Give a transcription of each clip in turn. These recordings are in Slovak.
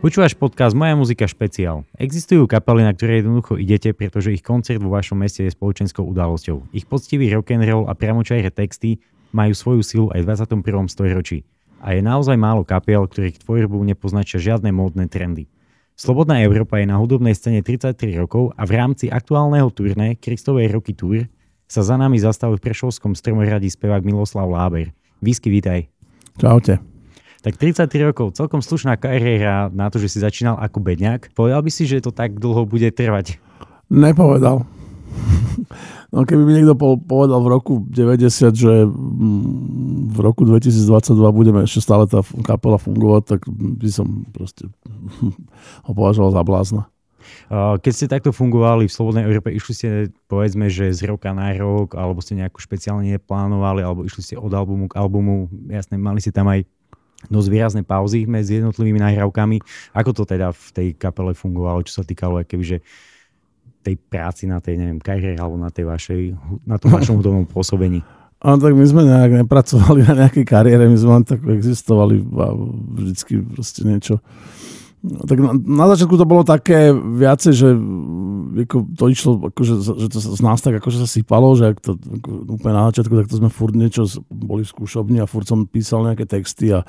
Počúvaš podcast Moja muzika špeciál. Existujú kapely, na ktoré jednoducho idete, pretože ich koncert vo vašom meste je spoločenskou udalosťou. Ich poctivý rock'n'roll a priamočajre texty majú svoju silu aj v 21. storočí. A je naozaj málo kapiel, ktorých tvorbu nepoznačia žiadne módne trendy. Slobodná Európa je na hudobnej scéne 33 rokov a v rámci aktuálneho turné Kristovej roky Tour sa za nami zastavil v Prešovskom stromoradí spevák Miloslav Láber. Výsky, vítaj. Čaute. Tak 33 rokov, celkom slušná kariéra na to, že si začínal ako bedňák. Povedal by si, že to tak dlho bude trvať? Nepovedal. No keby mi niekto povedal v roku 90, že mm, v roku 2022 budeme ešte stále tá kapela fungovať, tak by som proste ho považoval za blázna. Keď ste takto fungovali v Slobodnej Európe, išli ste povedzme, že z roka na rok, alebo ste nejakú špeciálne neplánovali, alebo išli ste od albumu k albumu, jasne, mali ste tam aj dosť výrazné pauzy medzi jednotlivými nahrávkami. Ako to teda v tej kapele fungovalo, čo sa týkalo kebyže tej práci na tej, neviem, kariére alebo na tej vašej, na tom vašom hudobnom pôsobení? A tak my sme nejak nepracovali na nejakej kariére, my sme len tak existovali a vždycky proste niečo tak na, na začiatku to bolo také viacej, že ako to išlo, akože, že to z nás tak akože sa sypalo, že ak to ako, úplne na začiatku, tak to sme furt niečo boli v skúšobni a furt som písal nejaké texty a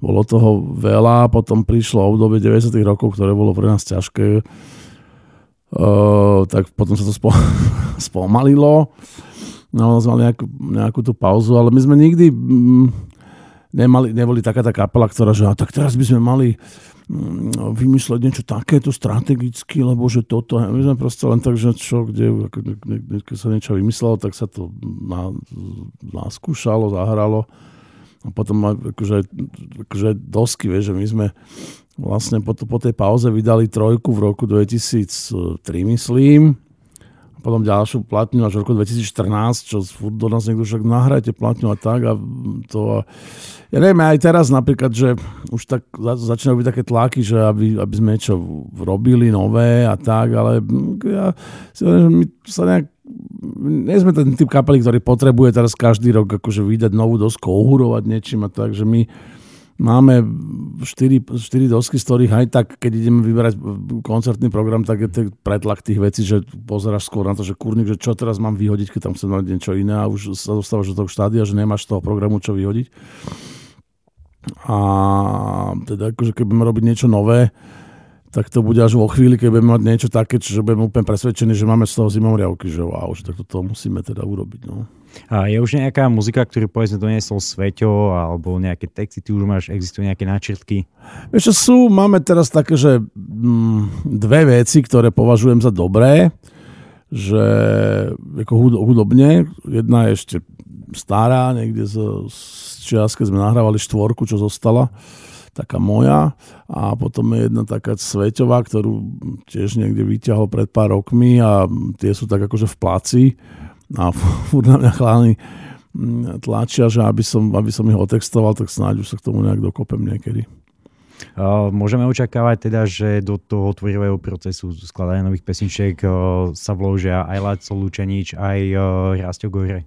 bolo toho veľa. Potom prišlo obdobie 90 rokov, ktoré bolo pre nás ťažké. Uh, tak potom sa to spo, spomalilo. No, sme mali nejakú, nejakú tú pauzu, ale my sme nikdy mm, nemali, neboli taká tá kapela, ktorá, že a tak teraz by sme mali vymysleť niečo takéto strategicky, lebo že toto, my sme proste len tak, že čo, kde, keď sa niečo vymyslelo, tak sa to na, naskúšalo, zahralo. A potom akože, akože dosky, vieš, že my sme vlastne po, po tej pauze vydali trojku v roku 2003, myslím potom ďalšiu platňu až v roku 2014, čo furt do nás niekto však nahrajte platňu a tak a to ja neviem, aj teraz napríklad, že už tak začínajú byť také tlaky, že aby, aby sme niečo robili nové a tak, ale ja si hovorím, že my sa nejak nie sme ten typ kapely, ktorý potrebuje teraz každý rok akože vydať novú dosku, ohurovať niečím a tak, že my máme 4, 4 dosky, z ktorých aj tak, keď ideme vyberať koncertný program, tak je to pretlak tých vecí, že pozeráš skôr na to, že kurník, že čo teraz mám vyhodiť, keď tam chcem mať niečo iné a už sa dostávaš do toho štádia, že nemáš toho programu čo vyhodiť. A teda akože keď budeme robiť niečo nové, tak to bude až vo chvíli, keď budeme mať niečo také, že budeme úplne presvedčení, že máme z toho zimomriavky, že wow, že takto to musíme teda urobiť. No. A je už nejaká muzika, ktorú povedzme doniesol Sveťo, alebo nejaké texty, ty už máš, existujú nejaké náčrtky? Vieš sú, máme teraz také, že mm, dve veci, ktoré považujem za dobré, že ako hudobne, jedna je ešte stará, niekde z, z čias, keď sme nahrávali štvorku, čo zostala, taká moja a potom je jedna taká sveťová, ktorú tiež niekde vyťahol pred pár rokmi a tie sú tak akože v placi a furt na mňa chláni mm, tlačia, že aby som, aby som ich otextoval, tak snáď už sa k tomu nejak dokopem niekedy. Môžeme očakávať teda, že do toho tvorivého procesu skladania nových pesničiek sa vložia aj Láco Lučenič, aj Rastio Gore?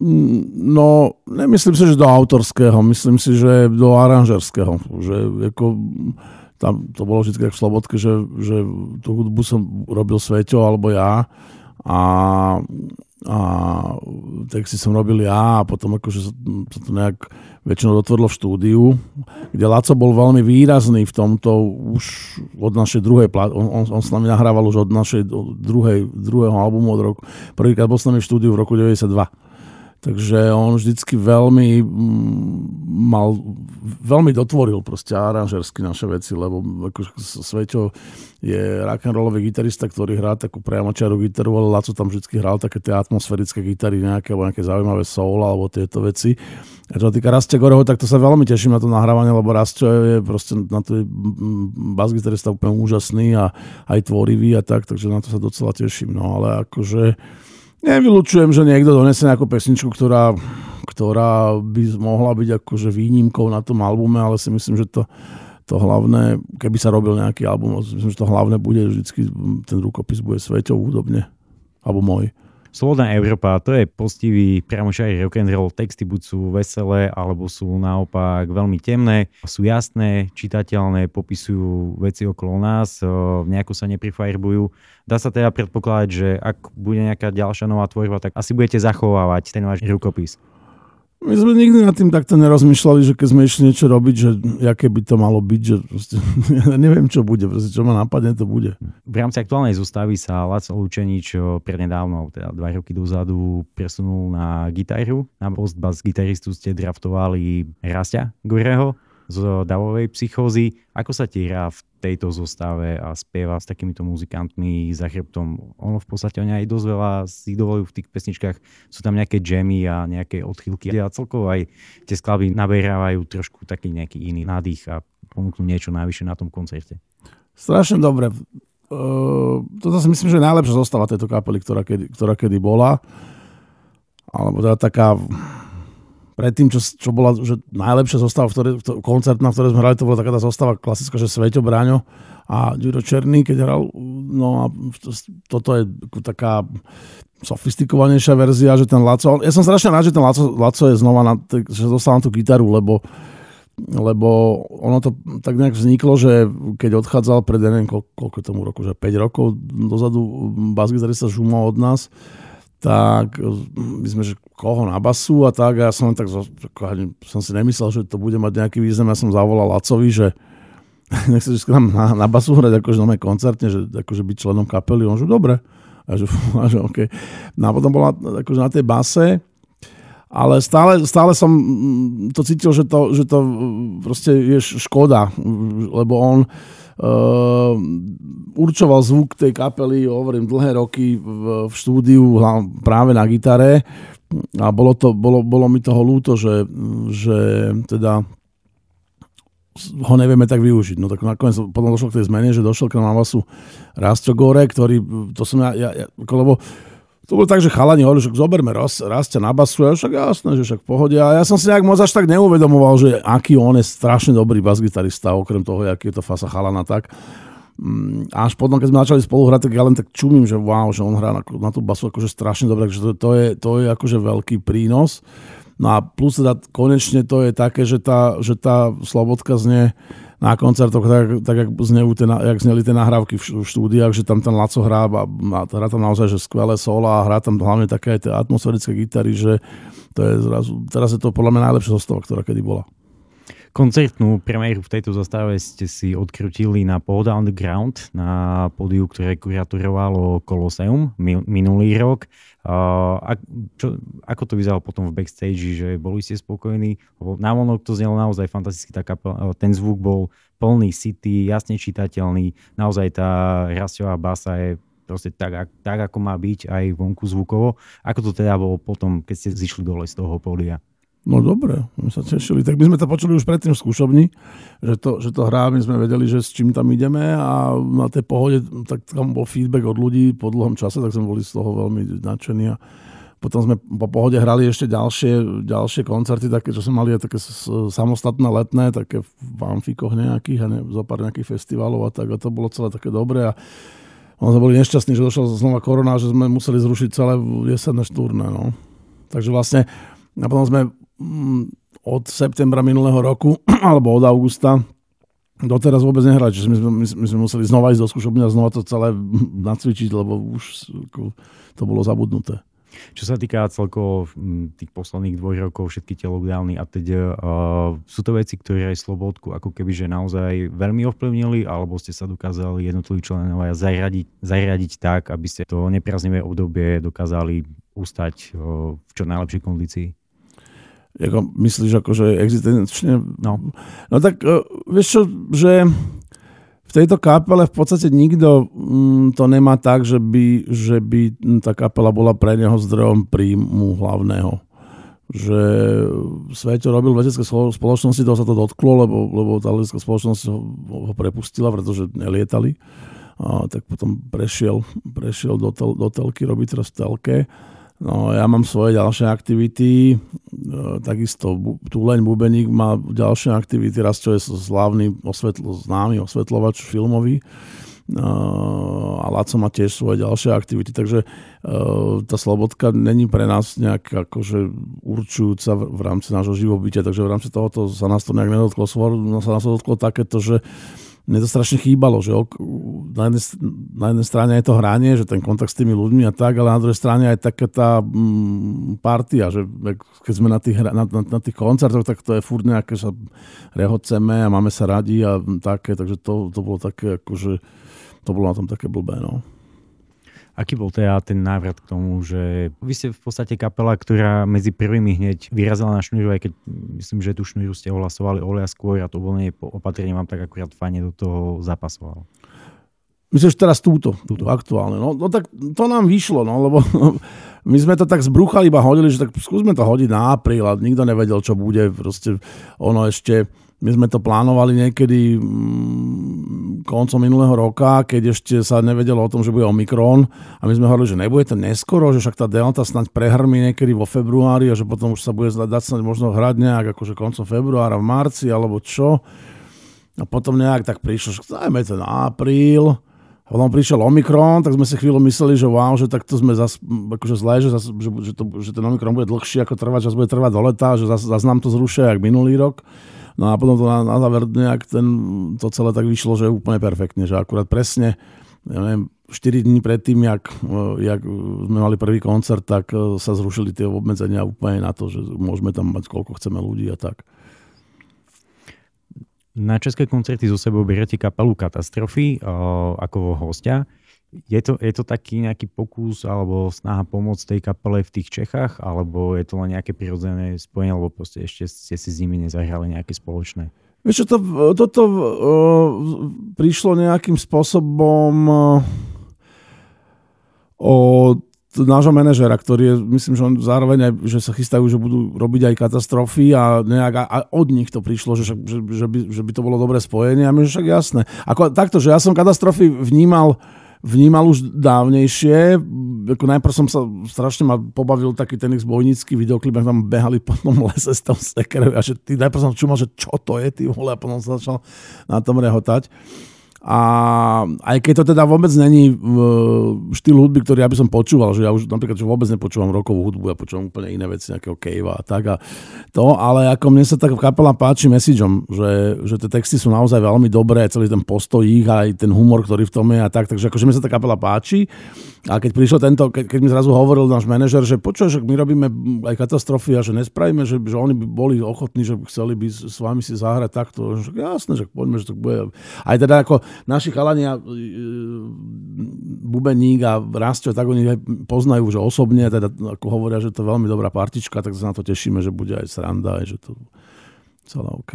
Mm, no, nemyslím si, že do autorského, myslím si, že do aranžerského. Že ako, tam to bolo vždy v Slobodke, že, že tú hudbu som robil Sveťo alebo ja a, a texty som robil ja a potom akože sa, to nejak väčšinou dotvorilo v štúdiu, kde Laco bol veľmi výrazný v tomto už od našej druhej on, on, on s nami nahrával už od našej druhej, druhého albumu od roku, prvýkrát bol s nami v štúdiu v roku 92 Takže on vždycky veľmi mal, veľmi dotvoril proste aranžersky naše veci, lebo ako Sveťo je rock'n'rollový gitarista, ktorý hrá takú priamočiarú gitaru, ale Laco tam vždycky hral také tie atmosférické gitary, nejaké, alebo nejaké zaujímavé soul alebo tieto veci. A čo sa týka Rastia Goreho, tak to sa veľmi teším na to nahrávanie, lebo Rastio je proste na to bas-gitarista úplne úžasný a aj tvorivý a tak, takže na to sa docela teším. No ale akože Nevylučujem, že niekto donese nejakú pesničku, ktorá, ktorá by mohla byť akože výnimkou na tom albume, ale si myslím, že to, to hlavné, keby sa robil nejaký album, myslím, že to hlavné bude vždycky, ten rukopis bude sveťov údobne, alebo môj. Slobodná Európa, to je postivý priamočarý rock and roll. Texty buď sú veselé, alebo sú naopak veľmi temné. Sú jasné, čitateľné, popisujú veci okolo nás, nejako sa neprifajrbujú. Dá sa teda predpokladať, že ak bude nejaká ďalšia nová tvorba, tak asi budete zachovávať ten váš rukopis. My sme nikdy nad tým takto nerozmýšľali, že keď sme išli niečo robiť, že aké by to malo byť, že proste, ja neviem, čo bude, proste, čo ma napadne, to bude. V rámci aktuálnej zostavy sa Laco Lučenič prednedávno, teda dva roky dozadu, presunul na gitaru. Na post bas gitaristu ste draftovali Rastia Gureho z davovej psychózy. Ako sa ti hrá v tejto zostave a spieva s takýmito muzikantmi za chrbtom? Ono v podstate oni aj dosť veľa si dovolujú v tých pesničkách. Sú tam nejaké jammy a nejaké odchylky a celkovo aj tie skladby naberávajú trošku taký nejaký iný nádych a ponúknú niečo najvyššie na tom koncerte. Strašne dobre. Uh, toto si myslím, že je najlepšia zostava tejto kapely, ktorá kedy, ktorá kedy bola. Alebo teda taká predtým, čo, čo bola že najlepšia zostava, v ktoré, v koncertná, v ktorej sme hrali, to bola taká tá zostava klasická, že Sveťo Bráňo a Ďuro Černý, keď hral, no a to, toto je taká sofistikovanejšia verzia, že ten Laco, ja som strašne rád, že ten Laco, Laco je znova, na, že dostal na tú gitaru, lebo lebo ono to tak nejak vzniklo, že keď odchádzal pred, neviem, koľko tomu roku, že 5 rokov dozadu bas-gitarista Žuma od nás, tak my sme, že koho na basu a tak a ja som tak, som si nemyslel, že to bude mať nejaký význam, ja som zavolal Lacovi, že nechceš nám na, na basu hrať akože na koncertne, že akože byť členom kapely, on že dobre, a že, a že OK. No a potom bola akože na tej base, ale stále, stále som to cítil, že to, že to proste je škoda, lebo on uh, určoval zvuk tej kapely, hovorím, dlhé roky v, v štúdiu práve na gitare a bolo, to, bolo, bolo mi toho ľúto, že, že teda ho nevieme tak využiť. No tak nakoniec potom došlo k tej zmene, že došiel k nám na vasu Rastio Gore, ktorý, to som ja, ja, ja lebo to bolo tak, že chalani hovorili, že zoberme Rastia na basu, ja však jasné, že však pohode. A ja som si nejak moc až tak neuvedomoval, že aký on je strašne dobrý basgitarista, okrem toho, aký je to fasa chalana tak. Mm, až potom, keď sme začali spolu hrať, tak ja len tak čumím, že wow, že on hrá na, na tú basu akože strašne dobre, takže to, to, je, to je akože veľký prínos. No a plus teda konečne to je také, že tá, že tá slobodka znie na koncertoch, tak, tak jak, znejú tie, jak zneli tie nahrávky v, v štúdiách, že tam ten Laco hrá a, a hrá tam naozaj že skvelé solo a hrá tam hlavne také tie atmosférické gitary, že to je zrazu, teraz je to podľa mňa najlepšia zostava, ktorá kedy bola. Koncertnú premiéru v tejto zastave ste si odkrutili na Pohoda Underground, na pódiu, ktoré kuratorovalo Colosseum minulý rok. A, čo, ako to vyzeralo potom v backstage, že boli ste spokojní? Lebo vonok to znelo naozaj fantasticky, tá kapel, ten zvuk bol plný city, jasne čitateľný, naozaj tá rasťová basa je proste tak, tak, ako má byť aj vonku zvukovo. Ako to teda bolo potom, keď ste zišli dole z toho pódia? No dobre, my sa tešili. Tak my sme to počuli už predtým v skúšobni, že to, že to hrá, my sme vedeli, že s čím tam ideme a na tej pohode, tak tam bol feedback od ľudí po dlhom čase, tak sme boli z toho veľmi nadšení a potom sme po pohode hrali ešte ďalšie, ďalšie koncerty, také, čo sme mali také samostatné letné, také v amfikoch nejakých a ne, zo pár nejakých festivalov a tak a to bolo celé také dobré a ono sme boli nešťastní, že došla znova korona, že sme museli zrušiť celé jesenné štúrne. No. Takže vlastne a potom sme od septembra minulého roku, alebo od augusta, doteraz vôbec nehrali, čiže my sme, my sme museli znova ísť do skúšobne a znova to celé nacvičiť, lebo už to bolo zabudnuté. Čo sa týka celkovo mm, tých posledných dvoch rokov, všetky tie lockdowny a teď, uh, sú to veci, ktoré aj Slobodku ako keby že naozaj veľmi ovplyvnili, alebo ste sa dokázali jednotliví členovia zariadiť, zariadiť tak, aby ste to nepriaznivé obdobie dokázali ustať uh, v čo najlepšej kondícii? Jako myslíš, ako, že existenčne? No. no tak uh, vieš čo, že v tejto kapele v podstate nikto mm, to nemá tak, že by, že by tá kapela bola pre neho zdrojom príjmu hlavného. Že Sveto robil v letecké spoločnosti, toho sa to dotklo, lebo, lebo tá letecká spoločnosť ho, ho prepustila, pretože nelietali. A, tak potom prešiel, prešiel do, tel, do telky, robí teraz v telke. No, ja mám svoje ďalšie aktivity, e, takisto Tuleň Bubeník má ďalšie aktivity, raz čo je slavný osvetlo, známy osvetlovač filmový, a Laco má tiež svoje ďalšie aktivity, takže tá slobodka není pre nás nejak akože určujúca v rámci nášho živobytia, takže v rámci tohoto sa nás to nejak nedotklo. Skôr sa nás to dotklo takéto, že mne to strašne chýbalo, že na jednej, na jednej strane je to hranie, že ten kontakt s tými ľuďmi a tak, ale na druhej strane aj taká tá mm, partia, že keď sme na tých, na, na, na tých koncertoch, tak to je furt nejaké, sa rehoceme a máme sa radi a také, takže to, to bolo také, akože, to bolo na tom také blbé, no. Aký bol teda ten návrat k tomu, že vy ste v podstate kapela, ktorá medzi prvými hneď vyrazila na šnúru, aj keď myslím, že tú šnúru ste ohlasovali Olia skôr a to uvoľnenie opatrenie vám tak akurát fajne do toho zapasovalo. Myslíš teraz túto, túto aktuálne. No, no tak to nám vyšlo, no, lebo my sme to tak zbruchali, iba hodili, že tak skúsme to hodiť na apríl a nikto nevedel, čo bude. Proste ono ešte my sme to plánovali niekedy mm, koncom minulého roka, keď ešte sa nevedelo o tom, že bude Omikron a my sme hovorili, že nebude to neskoro, že však tá delta snáď prehrmí niekedy vo februári a že potom už sa bude dať snáď možno hrať nejak akože koncom februára, v marci alebo čo. A potom nejak tak prišlo, že dajme to na apríl. A potom prišiel Omikron, tak sme si chvíľu mysleli, že wow, že takto sme zas, akože zlé, že, zas, že, že, to, že ten Omikron bude dlhší ako trvať, že bude trvať do leta, že zase zas nám to zrušia, jak minulý rok. No a potom to na, na záver nejak ten, to celé tak vyšlo, že úplne perfektne, že akurát presne, ja neviem, 4 dní predtým, jak, jak sme mali prvý koncert, tak e, sa zrušili tie obmedzenia úplne na to, že môžeme tam mať koľko chceme ľudí a tak. Na české koncerty zo sebou beriete kapelu Katastrofy ako hostia. Je to, je to taký nejaký pokus alebo snaha pomôcť tej kapele v tých Čechách, alebo je to len nejaké prirodzené spojenie, alebo proste ešte ste si s nimi nezahrali nejaké spoločné? Vieš čo, to, toto uh, prišlo nejakým spôsobom uh, od nášho manažera, ktorý je, myslím, že on zároveň aj, že sa chystajú, že budú robiť aj katastrofy a nejak a, od nich to prišlo, že, že, že, by, že by to bolo dobré spojenie a my, že však jasné. Ako, takto, že ja som katastrofy vnímal vnímal už dávnejšie. Ako najprv som sa strašne ma pobavil taký ten ich zbojnícky videoklip, ak tam behali po tom lese s tom sekerou a že ty najprv som čumal, že čo to je, ty vole, a potom sa začal na tom rehotať. A aj keď to teda vôbec není štýl hudby, ktorý ja by som počúval, že ja už napríklad že vôbec nepočúvam rokovú hudbu, ja počúvam úplne iné veci, nejakého Cavea a tak a to, ale ako mne sa tak kapela páči messageom, že, že tie texty sú naozaj veľmi dobré, celý ten postoj ich, aj ten humor, ktorý v tom je a tak, takže akože mne sa tá kapela páči a keď prišlo tento, ke, keď mi zrazu hovoril náš manažer, že počuj, že my robíme aj katastrofy a že nespravíme, že, že oni by boli ochotní, že chceli by s vami si zahrať takto. Že jasné, že poďme, že to bude. Aj teda ako naši chalani a e, Bubeník a Rastio, tak oni aj poznajú, že osobne, teda ako hovoria, že to je veľmi dobrá partička, tak sa na to tešíme, že bude aj sranda, aj že to celé OK.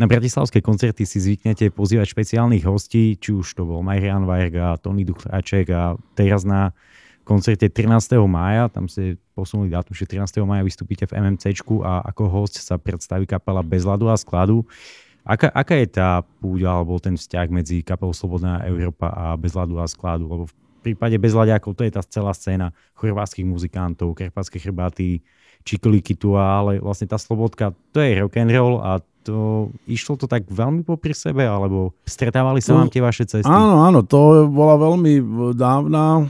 Na bratislavské koncerty si zvyknete pozývať špeciálnych hostí, či už to bol Marian Varga, Tony Duchráček a teraz na koncerte 13. mája, tam ste posunuli dátum, že 13. mája vystúpite v MMCčku a ako host sa predstaví kapela Bez ľadu a skladu. Aká, aká je tá púť alebo ten vzťah medzi kapelou Slobodná Európa a Bez ľadu a skladu? Lebo v prípade Bezľadiakov to je tá celá scéna chorvátskych muzikantov, karpatské chrbáty, čiklíky tu, ale vlastne tá Slobodka, to je rock and roll a to, išlo to tak veľmi popri sebe, alebo stretávali sa vám tie vaše cesty? Áno, áno, to bola veľmi dávna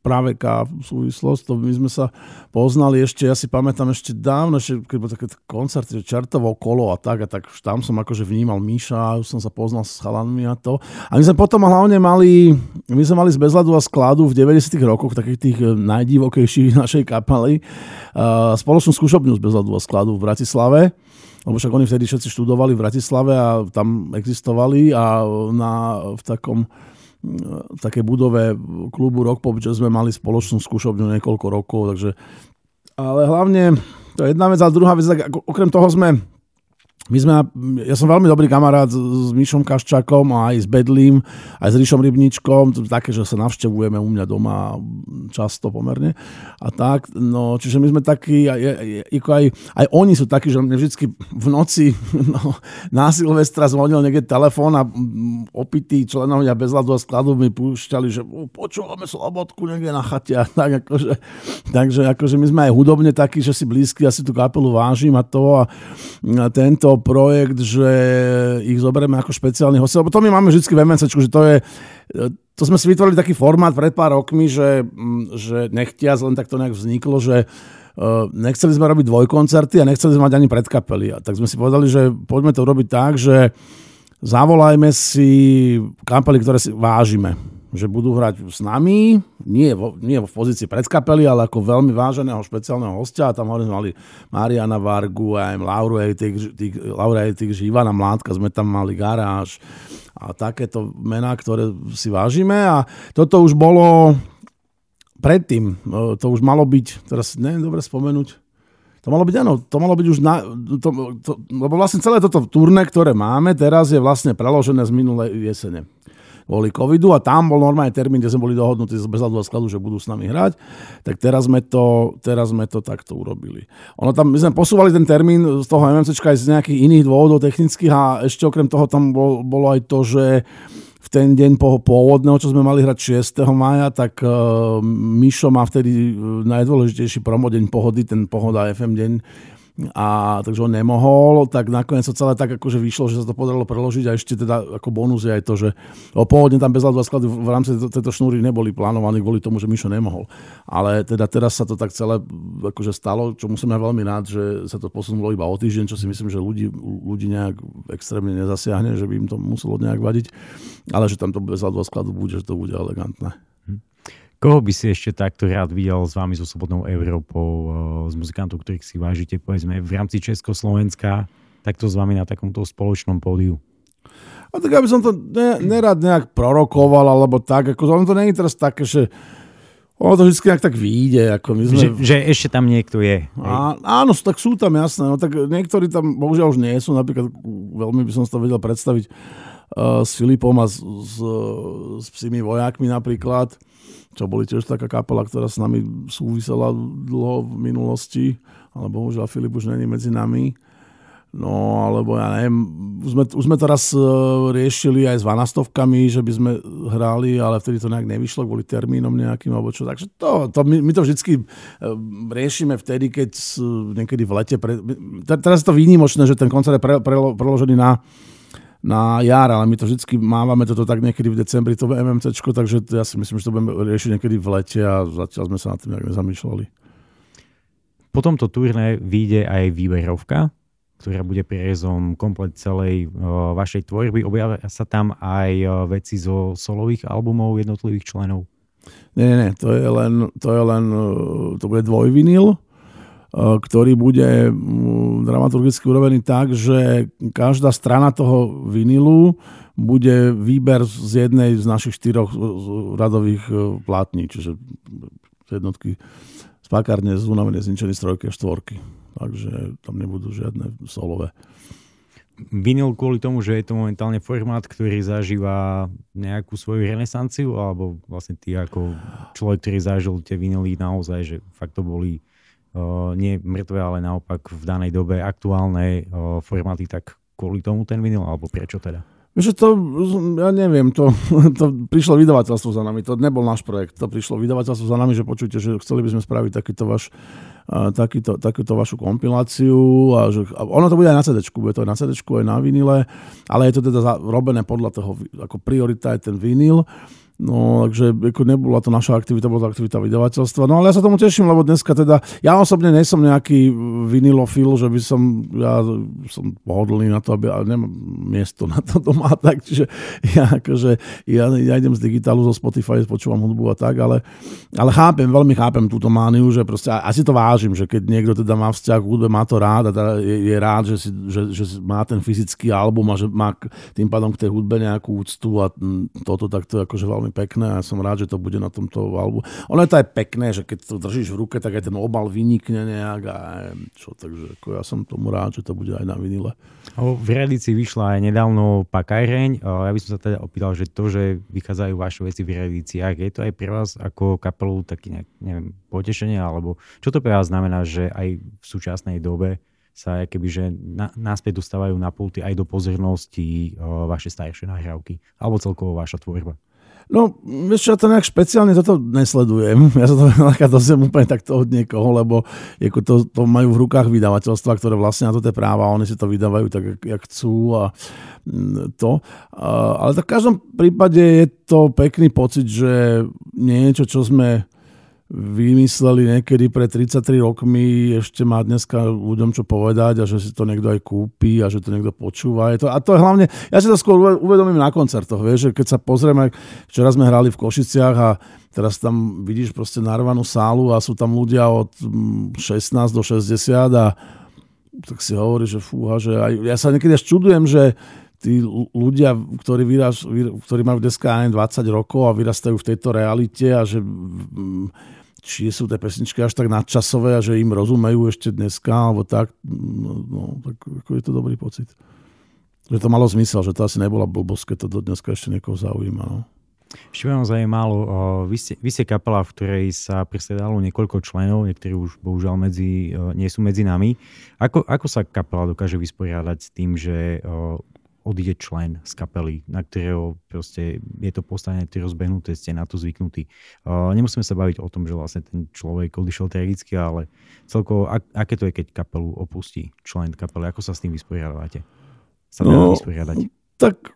práve ká súvislosť, to my sme sa poznali ešte, ja si pamätám ešte dávno, ešte, keď bol také koncert, že Čertovo kolo a tak, a tak tam som akože vnímal Míša, už som sa poznal s chalanmi a to. A my sme potom hlavne mali, my sme mali z Bezladu a skladu v 90 rokoch, takých tých eh, najdivokejších našej kapely, uh, spoločnú skúšobňu z Bezladu a skladu v Bratislave lebo však oni vtedy všetci študovali v Bratislave a tam existovali a na, v takom v takej budove klubu Rock Pop, že sme mali spoločnú skúšobňu niekoľko rokov, takže ale hlavne to je jedna vec, a druhá vec, tak okrem toho sme my sme, ja som veľmi dobrý kamarát s, s Mišom Kaščakom a aj s Bedlím, aj s Ríšom Rybničkom, také, že sa navštevujeme u mňa doma často pomerne a tak, no, čiže my sme takí, aj, aj, aj, aj oni sú takí, že mne vždy v noci no, na Silvestra zvonil niekde telefón a opití členovia bez ľadu a skladu mi púšťali, že počúvame slobodku niekde na chate. Tak, akože, takže akože my sme aj hudobne takí, že si blízky, ja si tú kapelu vážim a to a tento projekt, že ich zoberieme ako špeciálny host, lebo to my máme vždy v MNCčku, že to je, to sme si vytvorili taký formát pred pár rokmi, že, mm, že nechtia, len tak to nejak vzniklo, že uh, nechceli sme robiť dvojkoncerty a nechceli sme mať ani predkapely. A tak sme si povedali, že poďme to robiť tak, že zavolajme si kapely, ktoré si vážime že budú hrať s nami, nie, vo, nie v pozícii predskapely, ale ako veľmi váženého špeciálneho hostia. Tam sme mali Mariana Vargu, aj Lauru Ejtik, Ivana Mládka, sme tam mali Garáž a takéto mená, ktoré si vážime. A toto už bolo predtým, e, to už malo byť, teraz neviem dobre spomenúť, to malo byť, áno, to malo byť už na... To, to, lebo vlastne celé toto turné, ktoré máme teraz, je vlastne preložené z minulej jesene kvôli covidu a tam bol normálny termín, kde sme boli dohodnutí z bezhľadu skladu, že budú s nami hrať. Tak teraz sme to, teraz sme to takto urobili. Ono tam, my sme posúvali ten termín z toho MMCčka aj z nejakých iných dôvodov technických a ešte okrem toho tam bol, bolo aj to, že v ten deň po pôvodného, čo sme mali hrať 6. maja, tak uh, Mišo má vtedy najdôležitejší promodeň pohody, ten Pohoda FM deň, a takže on nemohol, tak nakoniec to celé tak akože vyšlo, že sa to podarilo preložiť a ešte teda ako bonus je aj to, že o pôvodne tam bez a sklady v rámci tejto šnúry neboli plánovaní kvôli tomu, že Mišo nemohol. Ale teda teraz sa to tak celé akože stalo, čo musím aj veľmi rád, že sa to posunulo iba o týždeň, čo si myslím, že ľudí, ľudí nejak extrémne nezasiahne, že by im to muselo nejak vadiť, ale že tam to bez skladu bude, že to bude elegantné. Koho by si ešte takto rád videl s vami so Slobodnou Európou, eh, s muzikantov, ktorých si vážite, povedzme, v rámci Československa, takto s vami na takomto spoločnom pódiu? A tak aby som to ne, nerad nejak prorokoval, alebo tak, ako ono to je teraz také, že ono to vždy nejak tak vyjde. Ako my sme... že, že ešte tam niekto je. A, áno, tak sú tam, jasné. No, tak niektorí tam bohužiaľ už nie sú. Napríklad veľmi by som si to vedel predstaviť uh, s Filipom a s, s, s psými vojakmi napríklad čo boli tiež taká kapela, ktorá s nami súvisela dlho v minulosti, ale bohužiaľ Filip už není medzi nami. No, alebo ja neviem, už sme, už sme to raz uh, riešili aj s vanastovkami, že by sme hrali, ale vtedy to nejak nevyšlo kvôli termínom nejakým, alebo čo. Takže to, to my, my to vždycky uh, riešime vtedy, keď niekedy v lete. Pre, teraz je to výnimočné, že ten koncert je pre, pre, preložený na na jar, ale my to vždycky mávame toto tak niekedy v decembri, to MMC, takže ja si myslím, že to budeme riešiť niekedy v lete a zatiaľ sme sa na tým nejak nezamýšľali. Po tomto turné vyjde aj výberovka, ktorá bude prierezom komplet celej uh, vašej tvorby. Objavia sa tam aj uh, veci zo solových albumov jednotlivých členov? Nie, nie, nie, to je len, to je len, uh, to bude dvojvinyl, ktorý bude mm, dramaturgicky urobený tak, že každá strana toho vinilu bude výber z jednej z našich štyroch radových eh, plátní, čiže jednotky z pakárne, z unavenej zničenej strojky a štvorky. Takže tam nebudú žiadne solové. Vinyl kvôli tomu, že je to momentálne formát, ktorý zažíva nejakú svoju renesanciu, alebo vlastne ty ako človek, ktorý zažil tie vinily naozaj, že fakt to boli nie mŕtve, ale naopak v danej dobe aktuálne formáty, tak kvôli tomu ten vinyl, alebo prečo teda? Vieš, to, ja neviem, to, to prišlo vydavateľstvo za nami, to nebol náš projekt, to prišlo vydavateľstvo za nami, že počujte, že chceli by sme spraviť takýto váš, takýto, takúto vašu kompiláciu a že a ono to bude aj na CD, bude to aj na CD, aj na vinile, ale je to teda robené podľa toho, ako priorita je ten vinyl No, takže ako nebola to naša aktivita, bola to aktivita vydavateľstva. No ale ja sa tomu teším, lebo dneska teda, ja osobne nie som nejaký vinilofil, že by som, ja som pohodlný na to, aby, ale nemám miesto na to doma, tak, čiže ja akože, ja, ja idem z digitálu, zo Spotify, počúvam hudbu a tak, ale, ale chápem, veľmi chápem túto mániu, že proste, asi to vážim, že keď niekto teda má vzťah k hudbe, má to rád a teda je, je rád, že, si, že, že má ten fyzický album a že má tým pádom k tej hudbe nejakú úctu a toto takto akože veľmi pekné a som rád, že to bude na tomto albu. Ono je to aj pekné, že keď to držíš v ruke, tak aj ten obal vynikne nejak a čo, takže ako ja som tomu rád, že to bude aj na vinile. V realici vyšla aj nedávno Pakajreň. Ja by som sa teda opýtal, že to, že vychádzajú vaše veci v reedíciách, je to aj pre vás ako kapelu taký nejak, neviem, potešenie, alebo čo to pre vás znamená, že aj v súčasnej dobe sa keby, že náspäť dostávajú na pulty aj do pozornosti vaše staršie nahrávky, alebo celkovo vaša tvorba? No, vieš čo, ja to nejak špeciálne toto nesledujem. Ja sa to dozviem úplne takto od niekoho, lebo ako to, to majú v rukách vydavateľstva, ktoré vlastne na to tie práva, oni si to vydávajú tak, jak, jak chcú a mm, to. Ale tak v každom prípade je to pekný pocit, že niečo, čo sme vymysleli niekedy pred 33 rokmi, ešte má dneska ľuďom čo povedať a že si to niekto aj kúpi a že to niekto počúva. Je to, a to je hlavne, ja si to skôr uvedomím na koncertoch, vieš, že keď sa pozrieme, včera sme hrali v Košiciach a teraz tam vidíš proste narvanú sálu a sú tam ľudia od 16 mm, do 60 a tak si hovorí, že fúha, že aj, ja sa niekedy až čudujem, že tí ľudia, ktorí, vyraz, ktorí majú dneska 20 rokov a vyrastajú v tejto realite a že či sú tie pesničky až tak nadčasové a že im rozumejú ešte dneska, alebo tak, no, no tak ako je to dobrý pocit. Že to malo zmysel, že to asi nebola blbosť, keď to do dneska ešte niekoho zaujíma. No. Ešte by ma zaujímalo, vy ste, vy ste kapela, v ktorej sa presedalo niekoľko členov, niektorí už bohužiaľ medzi, nie sú medzi nami. Ako, ako sa kapela dokáže vysporiadať s tým, že odíde člen z kapely, na ktorého proste je to postavené, to rozbehnuté, ste na to zvyknutí. Uh, nemusíme sa baviť o tom, že vlastne ten človek odišiel tragicky, ale celkovo, ak, aké to je, keď kapelu opustí člen kapely, ako sa s tým vysporiadávate? Sa no, vysporiadať? Tak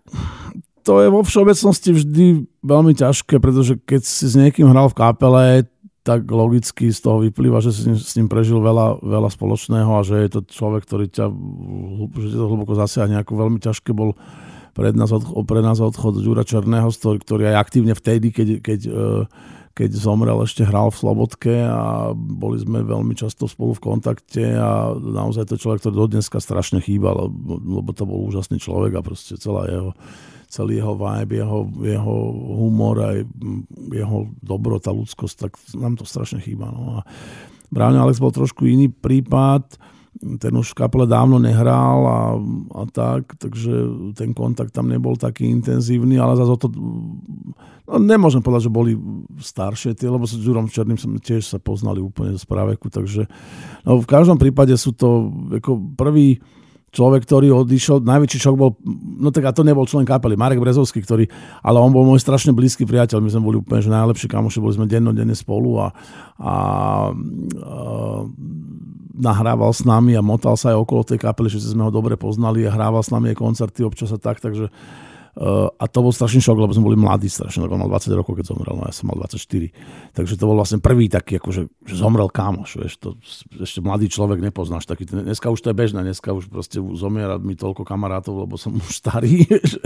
to je vo všeobecnosti vždy veľmi ťažké, pretože keď si s niekým hral v kapele, tak logicky z toho vyplýva, že si s ním prežil veľa, veľa spoločného a že je to človek, ktorý ťa že to hlboko zasiahne. Ako veľmi ťažké bol pred nás, pre nás odchod Ďura Černého, ktorý aj aktívne vtedy, keď, keď, e, keď zomrel, ešte hral v Slobodke a boli sme veľmi často spolu v kontakte a naozaj to človek, ktorý do dneska strašne chýbal, lebo to bol úžasný človek a proste celá jeho celý jeho vibe, jeho, jeho humor aj jeho dobrota, ľudskosť, tak nám to strašne chýba. No. A Bráňo Alex bol trošku iný prípad, ten už v kapele dávno nehral a, a tak, takže ten kontakt tam nebol taký intenzívny, ale zase o to, no nemôžem povedať, že boli staršie tie, lebo s Ďurom Černým som tiež sa poznali úplne z praveku, takže no, v každom prípade sú to ako prvý človek, ktorý odišiel, najväčší šok bol, no tak a to nebol člen kapely, Marek Brezovský, ktorý, ale on bol môj strašne blízky priateľ, my sme boli úplne že najlepší kamoši, boli sme dennodenne spolu a, a, a nahrával s nami a motal sa aj okolo tej kapely, že sme ho dobre poznali a hrával s nami aj koncerty občas a tak, takže A to bol strašný šok, lebo sme boli mladí strašne, lebo mal 20 rokov, keď zomrel, no ja som mal 24. Takže to bol vlastne prvý taký, akože, že zomrel kámoš, vieš, to ešte mladý človek nepoznáš. Taký, dneska už to je bežné, dneska už proste zomiera mi toľko kamarátov, lebo som už starý, že,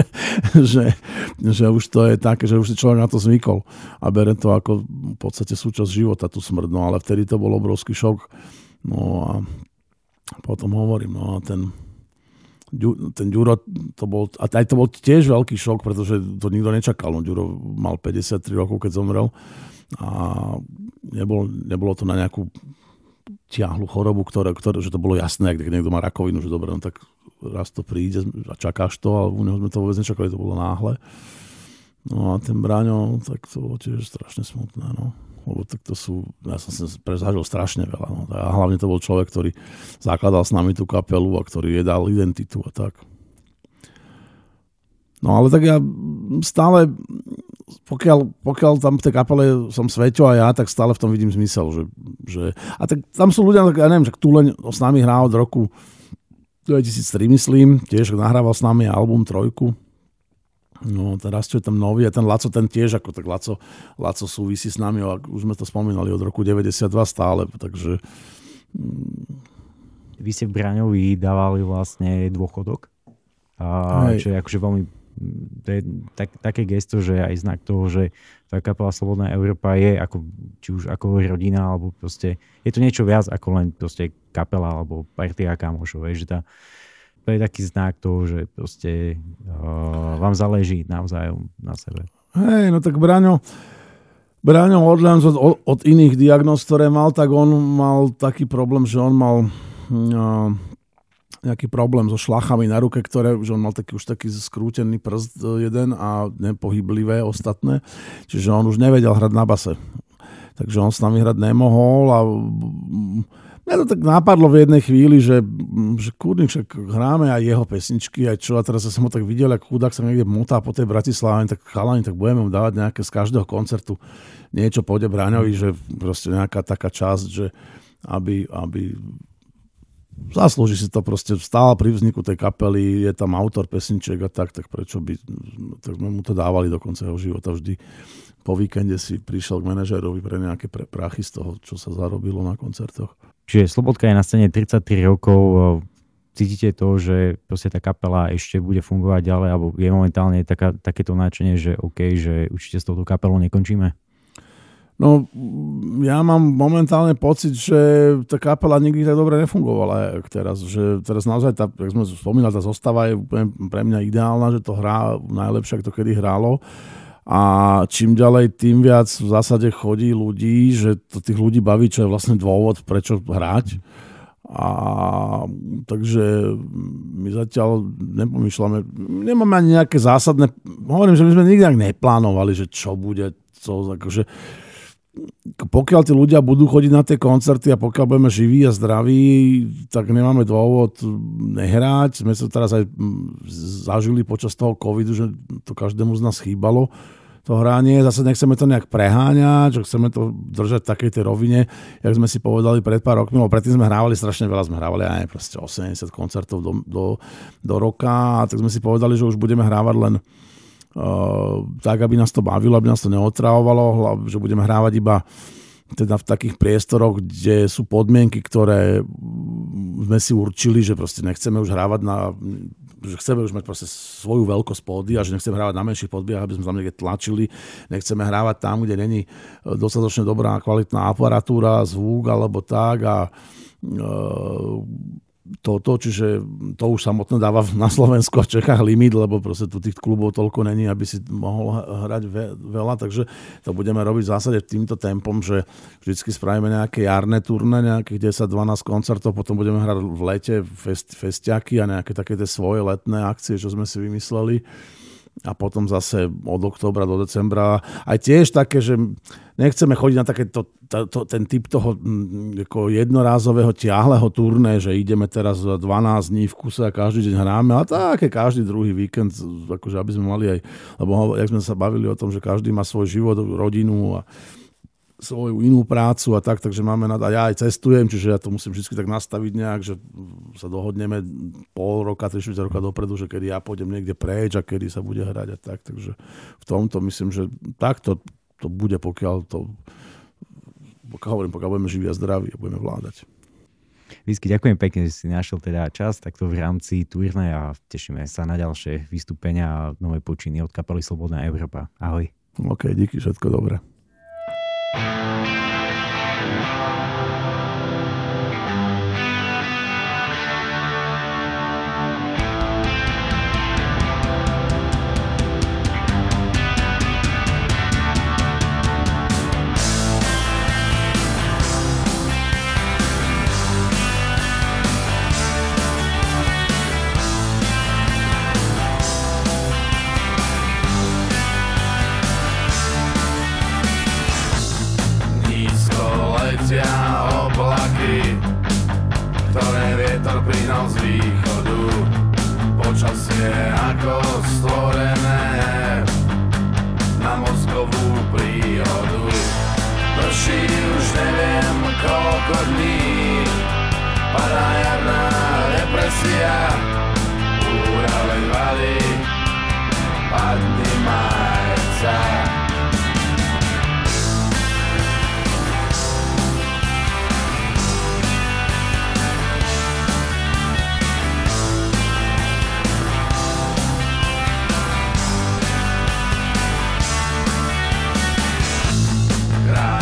že, že, už to je také, že už si človek na to zvykol a bere to ako v podstate súčasť života, tú smrť, no ale vtedy to bol obrovský šok. No a potom hovorím, no a ten, ten Ďuro, to bol, a aj to bol tiež veľký šok, pretože to nikto nečakal. No, Ďuro mal 53 rokov, keď zomrel a nebolo, nebolo to na nejakú tiahlu chorobu, ktoré, ktoré, že to bolo jasné, keď niekto má rakovinu, že dobre, no tak raz to príde a čakáš to, ale u neho sme to vôbec nečakali, to bolo náhle. No a ten Braňo, tak to bolo tiež strašne smutné, no lebo tak to sú, ja som sa prezažil strašne veľa. No. A hlavne to bol človek, ktorý zakladal s nami tú kapelu a ktorý je dal identitu a tak. No ale tak ja stále, pokiaľ, pokiaľ tam v tej kapele som Sveťo a ja, tak stále v tom vidím zmysel. Že, že, a tak tam sú ľudia, tak ja neviem, že Tuleň s nami hrá od roku 2003, myslím, tiež nahrával s nami album Trojku, No, teraz čo je tam nový a ten Laco, ten tiež, ako tak Laco, Laco súvisí s nami, už sme to spomínali od roku 92 stále, takže... Mm. Vy ste v Braňovi dávali vlastne dôchodok, a, čo je akože veľmi to je tak, také gesto, že aj znak toho, že tá kapela Slobodná Európa je ako, či už ako rodina, alebo proste je to niečo viac ako len proste kapela alebo partia kamošov, že tá, to je taký znak toho, že proste uh, vám záleží navzájom na sebe. Hej, no tak Braňo, Braňo odľan od, od iných diagnóz, ktoré mal, tak on mal taký problém, že on mal uh, nejaký problém so šlachami na ruke, ktoré, že on mal taký, už taký skrútený prst jeden a nepohyblivé ostatné. Čiže on už nevedel hrať na base. Takže on s nami hrať nemohol a Mňa to tak napadlo v jednej chvíli, že, že kurník, však hráme aj jeho pesničky, aj čo, a teraz som ho tak videl, ako chudák sa niekde motá po tej Bratislave, tak chalani, tak budeme mu dávať nejaké z každého koncertu niečo pôjde Braňovi, že proste nejaká taká časť, že aby, aby zaslúži si to proste, stál pri vzniku tej kapely, je tam autor pesniček a tak, tak prečo by, tak sme mu to dávali do konca jeho života vždy. Po víkende si prišiel k manažerovi pre nejaké pre prachy z toho, čo sa zarobilo na koncertoch. Čiže Slobodka je na scéne 33 rokov, cítite to, že proste tá kapela ešte bude fungovať ďalej, alebo je momentálne taká, takéto náčenie, že OK, že určite s touto kapelou nekončíme? No, ja mám momentálne pocit, že tá kapela nikdy tak dobre nefungovala, jak teraz. Že teraz naozaj, tá, jak sme spomínali, tá zostava je úplne pre mňa ideálna, že to hrá najlepšie, ako to kedy hrálo. A čím ďalej, tým viac v zásade chodí ľudí, že to tých ľudí baví, čo je vlastne dôvod, prečo hrať. A takže my zatiaľ nepomýšľame, nemáme ani nejaké zásadné, hovorím, že my sme nikdy neplánovali, že čo bude, co, akože, pokiaľ tí ľudia budú chodiť na tie koncerty a pokiaľ budeme živí a zdraví, tak nemáme dôvod nehrať. Sme sa teraz aj zažili počas toho covidu, že to každému z nás chýbalo to hranie, zase nechceme to nejak preháňať, že chceme to držať v takej tej rovine, jak sme si povedali pred pár rokmi, lebo predtým sme hrávali strašne veľa, sme hrávali aj proste 80 koncertov do, do, do roka, tak sme si povedali, že už budeme hrávať len tak, aby nás to bavilo, aby nás to neotravovalo, že budeme hrávať iba teda v takých priestoroch, kde sú podmienky, ktoré sme si určili, že proste nechceme už hrávať na že chceme už mať proste svoju veľkosť pódy a že nechceme hrávať na menších podbiach, aby sme tam niekde tlačili. Nechceme hrávať tam, kde není dostatočne dobrá kvalitná aparatúra, zvuk alebo tak a uh, toto, čiže to už samotné dáva na Slovensku a Čechách limit, lebo proste tu tých klubov toľko není, aby si mohol hrať veľa, takže to budeme robiť v zásade týmto tempom, že vždycky spravíme nejaké jarné turné, nejakých 10-12 koncertov, potom budeme hrať v lete fest, festiaky a nejaké také tie svoje letné akcie, čo sme si vymysleli a potom zase od oktobra do decembra. Aj tiež také, že nechceme chodiť na takéto, to, to, ten typ toho ako jednorázového tiahleho turné, že ideme teraz 12 dní v kuse a každý deň hráme a také každý druhý víkend, akože aby sme mali aj, lebo jak sme sa bavili o tom, že každý má svoj život, rodinu a svoju inú prácu a tak, takže máme na, a ja aj cestujem, čiže ja to musím vždy tak nastaviť nejak, že sa dohodneme pol roka, tri roka dopredu, že kedy ja pôjdem niekde preč a kedy sa bude hrať a tak, takže v tomto myslím, že takto to bude, pokiaľ to pokiaľ hovorím, pokiaľ budeme živí a zdraví a budeme vládať. Vysky, ďakujem pekne, že si našiel teda čas takto v rámci turné a tešíme sa na ďalšie vystúpenia a nové počiny od kapely Slobodná Európa. Ahoj. OK, díky, všetko dobré. Música ako stvorené na mozgovú príhodu. Prší už neviem koľko dní, padá jarná depresia, úroveň valí, padni majca.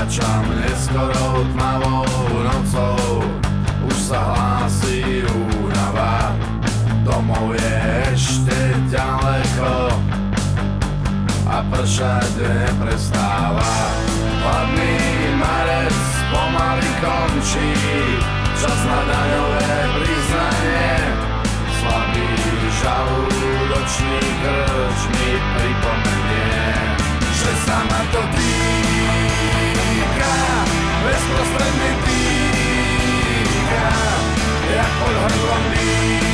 kráčam neskorou tmavou nocou. Už sa hlási únava Domov je ešte ďaleko. A pršať neprestáva. Hladný marec pomaly končí. Čas na daňové priznanie. Slabý žalúdočný krv to strany píka, jak pod hrdlom dýka.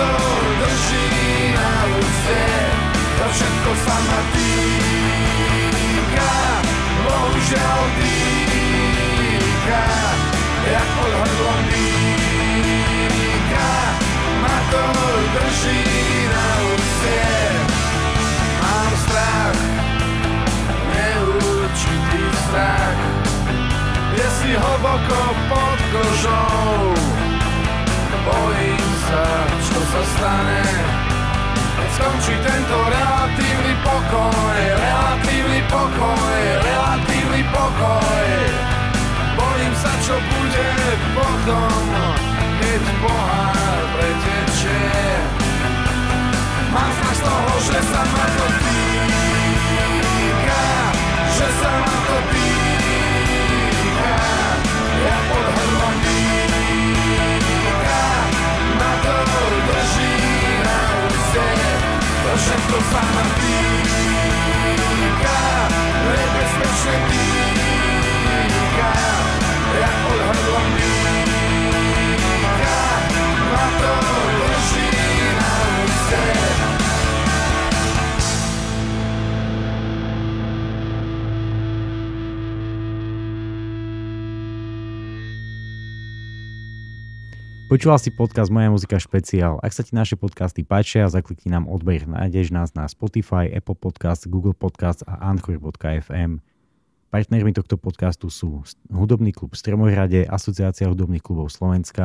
to drží na úste, to všetko sa ma týka, bohužiaľ týka. strach. Je si hlboko pod kožou. Bojím sa, čo sa stane. Keď skončí tento relatívny pokoj Relatívny pokoj, relatívny pokoj. Bojím sa, čo bude potom Keď pohár pretečie Mám strach z toho, že sa Počúval si podcast Moja muzika špeciál. Ak sa ti naše podcasty páčia, zaklikni nám odbeh. Nájdeš nás na Spotify, Apple Podcast, Google Podcast a anchor.fm. Partnermi tohto podcastu sú Hudobný klub Stromohrade, Asociácia hudobných klubov Slovenska.